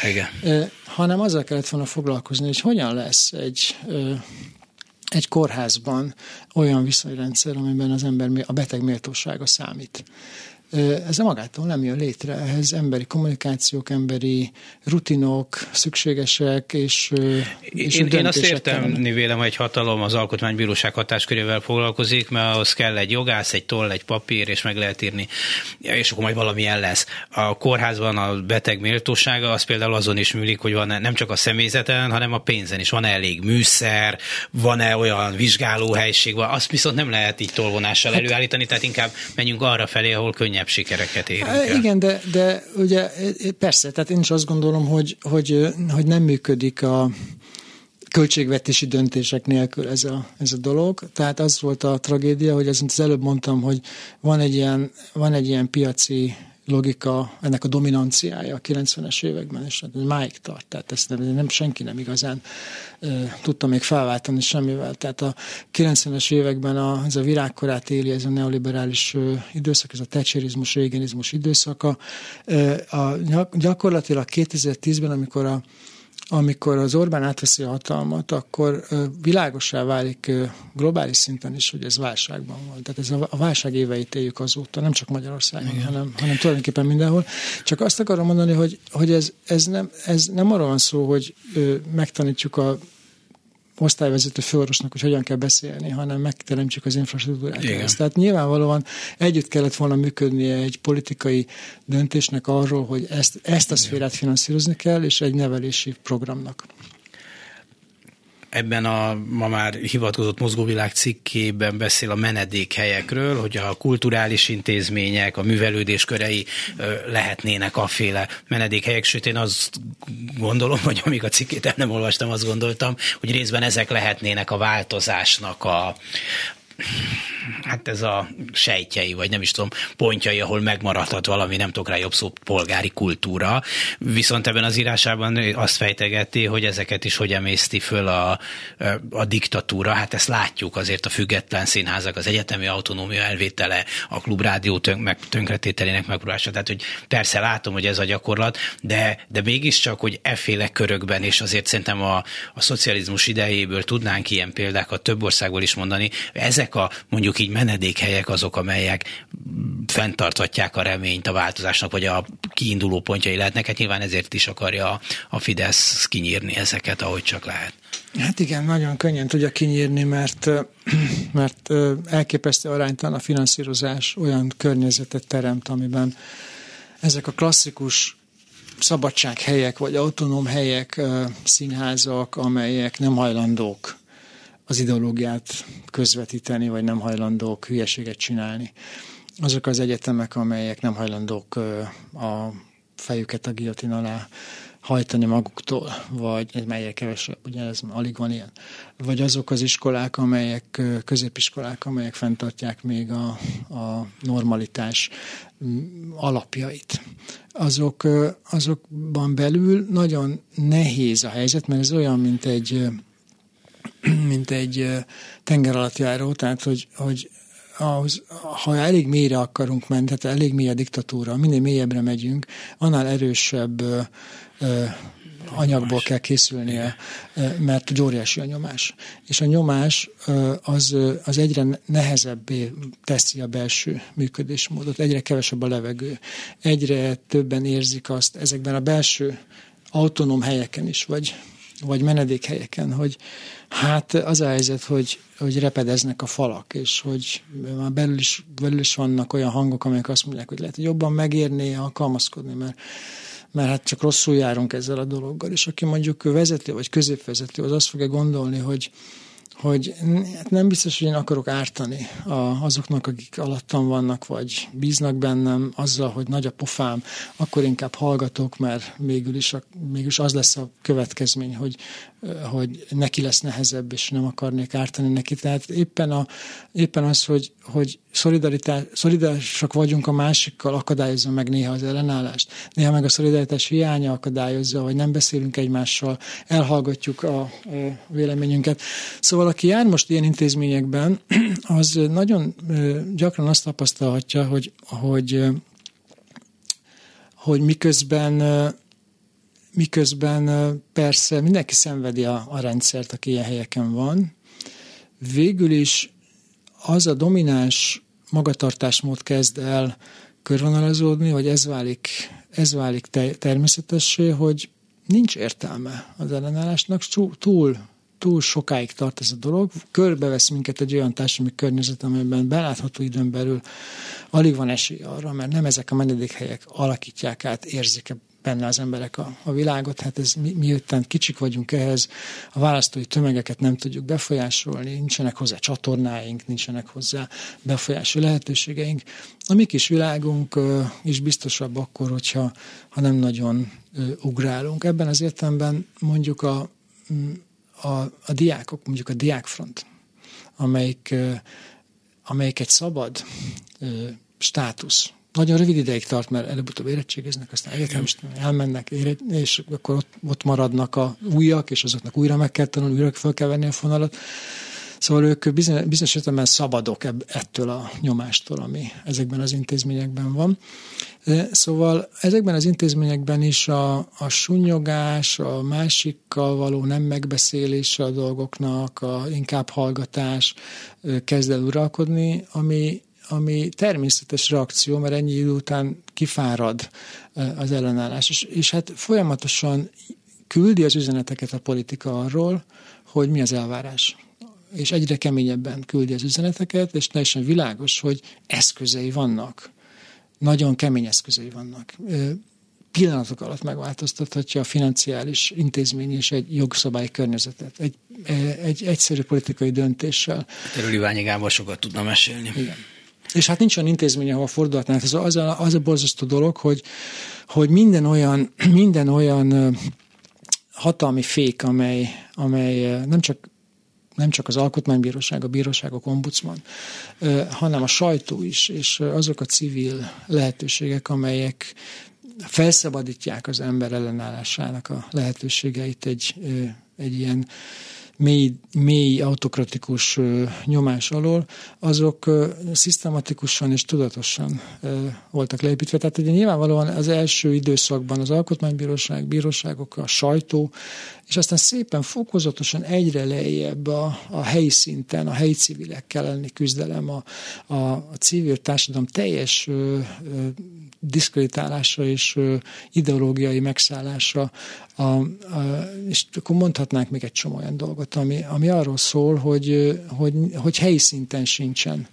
B: Igen.
C: hanem azzal kellett volna foglalkozni, hogy hogyan lesz egy egy kórházban olyan viszonyrendszer, amiben az ember, a beteg méltósága számít. Ez a magától nem jön létre. Ehhez emberi kommunikációk, emberi rutinok szükségesek, és, és
B: én, én azt értem, vélem, hogy egy hatalom az alkotmánybíróság hatáskörével foglalkozik, mert ahhoz kell egy jogász, egy toll, egy papír, és meg lehet írni, és akkor majd valamilyen lesz. A kórházban a beteg méltósága az például azon is műlik, hogy van nem csak a személyzeten, hanem a pénzen is. Van-e elég műszer, van-e olyan vizsgálóhelység, azt viszont nem lehet így tolvonással hát, előállítani, tehát inkább menjünk arra felé, ahol könnyebb könnyebb sikereket érünk el.
C: Igen, de, de ugye persze, tehát én is azt gondolom, hogy, hogy, hogy nem működik a költségvetési döntések nélkül ez a, ez a dolog. Tehát az volt a tragédia, hogy az előbb mondtam, hogy van egy ilyen, van egy ilyen piaci logika, ennek a dominanciája a 90-es években, és hát máig tart, tehát ezt nem, nem senki nem igazán e, tudta még felváltani semmivel. Tehát a 90-es években a, ez a virágkorát éli, ez a neoliberális időszak, ez a tecserizmus, régenizmus időszaka. E, a, gyakorlatilag 2010-ben, amikor a amikor az Orbán átveszi a hatalmat, akkor világosá válik globális szinten is, hogy ez válságban van. Tehát ez a válság éveit éljük azóta, nem csak Magyarországon, hanem, hanem tulajdonképpen mindenhol. Csak azt akarom mondani, hogy, hogy ez, ez, nem, ez nem arról van szó, hogy megtanítjuk a osztályvezető főorvosnak, hogy hogyan kell beszélni, hanem megteremtsük az infrastruktúrát. Igen. Tehát nyilvánvalóan együtt kellett volna működnie egy politikai döntésnek arról, hogy ezt, ezt a szférát finanszírozni kell, és egy nevelési programnak
B: ebben a ma már hivatkozott mozgóvilág cikkében beszél a menedékhelyekről, hogy a kulturális intézmények, a művelődés körei lehetnének féle menedékhelyek, sőt én azt gondolom, hogy amíg a cikkét el nem olvastam, azt gondoltam, hogy részben ezek lehetnének a változásnak a, hát ez a sejtjei, vagy nem is tudom, pontjai, ahol megmaradhat valami, nem tudok rá jobb szó, polgári kultúra. Viszont ebben az írásában azt fejtegeti, hogy ezeket is hogy emészti föl a, a diktatúra. Hát ezt látjuk azért a független színházak, az egyetemi autonómia elvétele, a klubrádió tönk, meg, tönkretételének megpróbálása. Tehát, hogy persze látom, hogy ez a gyakorlat, de, de mégiscsak, hogy efféle körökben, és azért szerintem a, a szocializmus idejéből tudnánk ilyen példákat több országból is mondani, ezek a mondjuk így menedékhelyek azok, amelyek fenntarthatják a reményt a változásnak, vagy a kiinduló pontjai lehetnek. Hát nyilván ezért is akarja a Fidesz kinyírni ezeket, ahogy csak lehet.
C: Hát igen, nagyon könnyen tudja kinyírni, mert, mert elképesztő aránytalan a finanszírozás olyan környezetet teremt, amiben ezek a klasszikus szabadsághelyek, vagy autonóm helyek, színházak, amelyek nem hajlandók az ideológiát közvetíteni, vagy nem hajlandók hülyeséget csinálni. Azok az egyetemek, amelyek nem hajlandók a fejüket a guillotine alá hajtani maguktól, vagy melyek kevesebb, ugye ez alig van ilyen. Vagy azok az iskolák, amelyek, középiskolák, amelyek fenntartják még a, a normalitás alapjait. Azok, azokban belül nagyon nehéz a helyzet, mert ez olyan, mint egy mint egy tenger alatt járó, tehát hogy, hogy ahhoz, ha elég mélyre akarunk menni, tehát elég mély a diktatúra, minél mélyebbre megyünk, annál erősebb ö, ö, anyagból kell készülnie, mert óriási a nyomás. És a nyomás az, az egyre nehezebbé teszi a belső működésmódot, egyre kevesebb a levegő, egyre többen érzik azt ezekben a belső autonóm helyeken is, vagy, vagy menedékhelyeken, hogy, Hát az a helyzet, hogy, hogy repedeznek a falak, és hogy már belül is, belül is vannak olyan hangok, amelyek azt mondják, hogy lehet, hogy jobban megérné alkalmazkodni, mert, mert hát csak rosszul járunk ezzel a dologgal. És aki mondjuk vezető vagy középvezető, az azt fogja gondolni, hogy, hogy hát nem biztos, hogy én akarok ártani a, azoknak, akik alattam vannak, vagy bíznak bennem azzal, hogy nagy a pofám, akkor inkább hallgatok, mert mégis, mégis az lesz a következmény, hogy, hogy neki lesz nehezebb, és nem akarnék ártani neki. Tehát éppen, a, éppen az, hogy, hogy szolidárisak vagyunk a másikkal, akadályozza meg néha az ellenállást. Néha meg a szolidaritás hiánya akadályozza, vagy nem beszélünk egymással, elhallgatjuk a, a véleményünket. Szóval aki jár most ilyen intézményekben, az nagyon gyakran azt tapasztalhatja, hogy, hogy hogy miközben miközben persze mindenki szenvedi a, a rendszert, aki ilyen helyeken van. Végül is az a domináns magatartásmód kezd el körvonalazódni, vagy ez válik, ez válik te, természetessé, hogy nincs értelme az ellenállásnak, túl, túl sokáig tart ez a dolog, körbevesz minket egy olyan társadalmi környezet, amelyben belátható időn belül alig van esély arra, mert nem ezek a menedékhelyek alakítják át, érzik benne az emberek a, a világot, hát ez mi, miután kicsik vagyunk ehhez, a választói tömegeket nem tudjuk befolyásolni, nincsenek hozzá csatornáink, nincsenek hozzá befolyási lehetőségeink. A mi kis világunk uh, is biztosabb akkor, hogyha ha nem nagyon uh, ugrálunk. Ebben az értelemben mondjuk a, a, a diákok, mondjuk a diákfront, amelyik, uh, amelyik egy szabad státusz, nagyon rövid ideig tart, mert előbb-utóbb érettségeznek, aztán egyetemist elmennek, és akkor ott, ott maradnak a újak, és azoknak újra meg kell tanulni, újra fel kell venni a fonalat. Szóval ők bizonyos értelemben szabadok ettől a nyomástól, ami ezekben az intézményekben van. Szóval ezekben az intézményekben is a, a sunyogás, a másikkal való nem megbeszélése a dolgoknak, a inkább hallgatás kezd el uralkodni, ami, ami természetes reakció, mert ennyi idő után kifárad az ellenállás. És, és hát folyamatosan küldi az üzeneteket a politika arról, hogy mi az elvárás. És egyre keményebben küldi az üzeneteket, és teljesen világos, hogy eszközei vannak. Nagyon kemény eszközei vannak. Pillanatok alatt megváltoztathatja a financiális intézmény és egy jogszabály környezetet. Egy, egy egyszerű politikai döntéssel.
B: Erről Iványi Gábor sokat tudna mesélni.
C: Igen. És hát nincs olyan intézmény, ahol fordulhatnánk. Ez az a, az a borzasztó dolog, hogy, hogy minden olyan, minden olyan hatalmi fék, amely, amely nem csak nem csak az alkotmánybíróság, a bíróságok, ombudsman, hanem a sajtó is, és azok a civil lehetőségek, amelyek felszabadítják az ember ellenállásának a lehetőségeit egy, egy ilyen mély, mély autokratikus nyomás alól, azok szisztematikusan és tudatosan voltak leépítve. Tehát ugye nyilvánvalóan az első időszakban az alkotmánybíróság, bíróságok, a sajtó, és aztán szépen fokozatosan egyre lejjebb a, a helyi szinten, a helyi civilekkel elleni küzdelem, a, a, a civil társadalom teljes ö, ö, diszkreditálása és ö, ideológiai megszállása, a, a, és akkor mondhatnánk még egy csomó olyan dolgot, ami, ami arról szól, hogy, hogy, hogy helyi szinten sincsen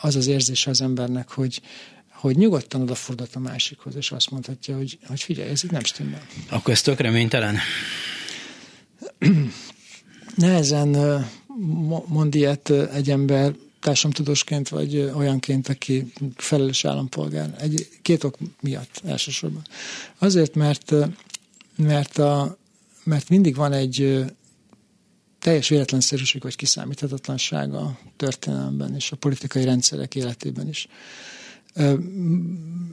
C: az az érzése az embernek, hogy, hogy nyugodtan odafordult a másikhoz, és azt mondhatja, hogy, hogy figyelj, ez itt nem stimmel.
B: Akkor ez tök reménytelen?
C: Nehezen mond ilyet egy ember társadalomtudósként, vagy olyanként, aki felelős állampolgár. Egy, két ok miatt elsősorban. Azért, mert, mert, a, mert mindig van egy teljes véletlenszerűség vagy kiszámíthatatlanság a történelemben és a politikai rendszerek életében is.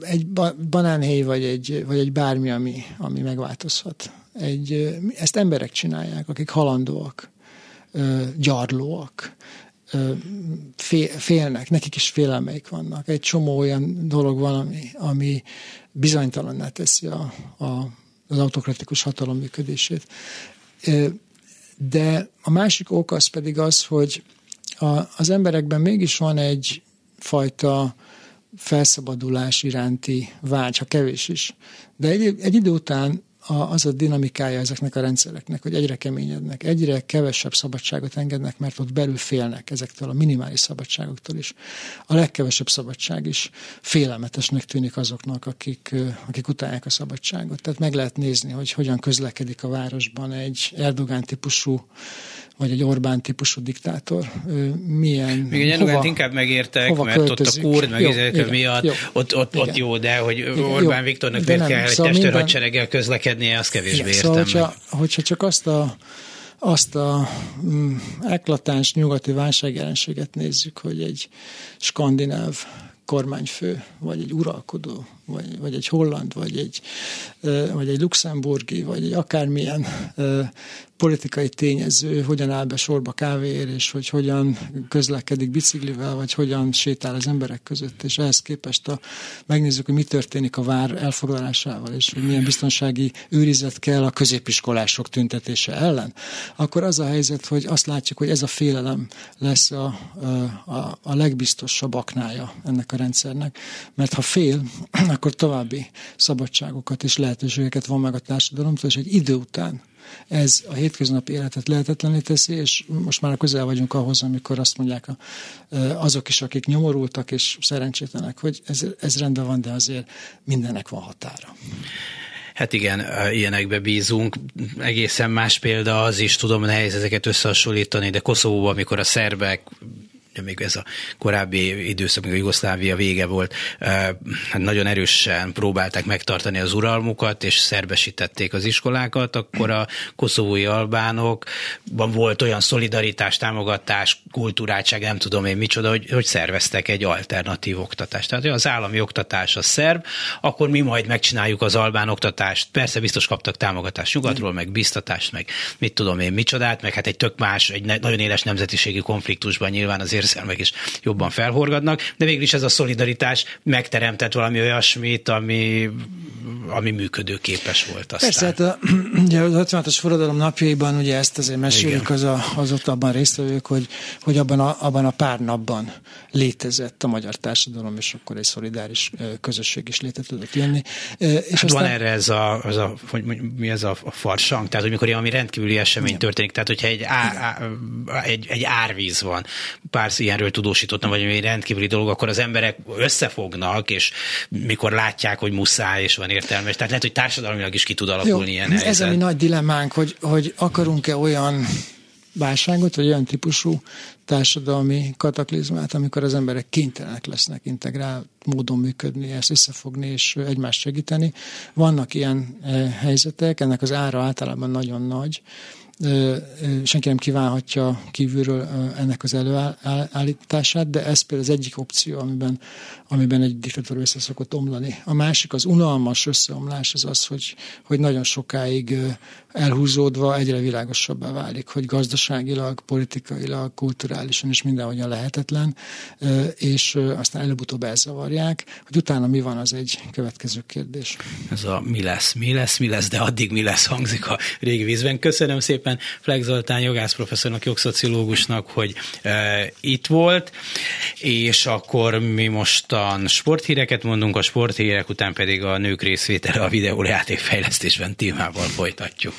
C: Egy banánhéj vagy egy, vagy egy bármi, ami, ami megváltozhat egy, ezt emberek csinálják, akik halandóak, gyarlóak, félnek, nekik is félelmeik vannak. Egy csomó olyan dolog van, ami, ami bizonytalanná teszi a, a, az autokratikus hatalom működését. De a másik ok az pedig az, hogy a, az emberekben mégis van egy fajta felszabadulás iránti vágy, ha kevés is. De egy, egy idő után a, az a dinamikája ezeknek a rendszereknek, hogy egyre keményednek, egyre kevesebb szabadságot engednek, mert ott belül félnek ezektől a minimális szabadságoktól is. A legkevesebb szabadság is félelmetesnek tűnik azoknak, akik, akik utálják a szabadságot. Tehát meg lehet nézni, hogy hogyan közlekedik a városban egy Erdogán típusú vagy egy Orbán típusú diktátor milyen...
B: Még egy Erdogán inkább megértek, mert költözik. ott a kurd, meg jó, miatt, jó, ott, ott, ott jó, de hogy Orbán jó, Viktornak miért kell szóval egy testőrhadsereggel közlekednie, az kevésbé igen, szóval,
C: értem. Szóval, hogyha, hogyha csak azt a azt a mm, eklatáns nyugati válságjelenséget nézzük, hogy egy skandináv kormányfő, vagy egy uralkodó, vagy, vagy egy holland, vagy egy, vagy egy luxemburgi, vagy egy akármilyen politikai tényező hogyan áll be sorba kávéért, és hogy hogyan közlekedik biciklivel, vagy hogyan sétál az emberek között, és ehhez képest a, megnézzük, hogy mi történik a vár elfoglalásával, és hogy milyen biztonsági őrizet kell a középiskolások tüntetése ellen, akkor az a helyzet, hogy azt látjuk, hogy ez a félelem lesz a, a, a legbiztosabb aknája ennek a rendszernek, mert ha fél, akkor további szabadságokat és lehetőségeket van meg a társadalomtól, és egy idő után ez a hétköznapi életet lehetetlené teszi, és most már közel vagyunk ahhoz, amikor azt mondják azok is, akik nyomorultak és szerencsétlenek, hogy ez, ez rendben van, de azért mindennek van határa.
B: Hát igen, ilyenekbe bízunk. Egészen más példa az is, tudom, nehéz ezeket összehasonlítani, de Koszovóban, amikor a szerbek még ez a korábbi időszak, még a Jugoszlávia vége volt, hát nagyon erősen próbálták megtartani az uralmukat, és szerbesítették az iskolákat, akkor a koszovói albánokban volt olyan szolidaritás, támogatás, kultúráltság, nem tudom én micsoda, hogy, hogy szerveztek egy alternatív oktatást. Tehát az állami oktatás a szerb, akkor mi majd megcsináljuk az albán oktatást. Persze biztos kaptak támogatást nyugatról, meg biztatást, meg mit tudom én micsodát, meg hát egy tök más, egy nagyon éles nemzetiségi konfliktusban nyilván az érzelmek is jobban felhorgadnak, de végül is ez a szolidaritás megteremtett valami olyasmit, ami, ami működőképes volt aztán.
C: Persze, hát a, ugye az 56-os forradalom napjaiban ugye ezt azért mesélik az, a, az ott abban résztvevők, hogy, hogy abban, a, abban a pár napban létezett a magyar társadalom, és akkor egy szolidáris közösség is létre tudott jönni.
B: És hát aztán... van erre ez a, az a hogy mi ez a, farsang, tehát hogy mikor valami rendkívüli esemény Igen. történik, tehát hogyha egy, á, á, egy, egy árvíz van, pár ilyenről tudósítottam, vagy egy rendkívüli dolog, akkor az emberek összefognak, és mikor látják, hogy muszáj, és van értelme, tehát lehet, hogy társadalmilag is ki tud alakulni Jó, ilyen
C: Ez
B: helyzet.
C: a mi nagy dilemmánk, hogy, hogy akarunk-e olyan válságot, vagy olyan típusú társadalmi kataklizmát, amikor az emberek kénytelenek lesznek integrál módon működni, ezt összefogni és egymást segíteni. Vannak ilyen eh, helyzetek, ennek az ára általában nagyon nagy, senki nem kívánhatja kívülről ennek az előállítását, de ez például az egyik opció, amiben, amiben egy diktatúra össze szokott omlani. A másik, az unalmas összeomlás, az az, hogy, hogy nagyon sokáig elhúzódva egyre világosabbá válik, hogy gazdaságilag, politikailag, kulturálisan is mindenhogyan lehetetlen, és aztán előbb-utóbb elzavarják, hogy utána mi van, az egy következő kérdés.
B: Ez a mi lesz, mi lesz, mi lesz, de addig mi lesz hangzik a régi vízben. Köszönöm szépen Flex Zoltán jogászprofesszornak, jogszociológusnak, hogy e, itt volt, és akkor mi mostan sporthíreket mondunk, a sporthírek után pedig a nők részvétele a videójáték fejlesztésben témával folytatjuk.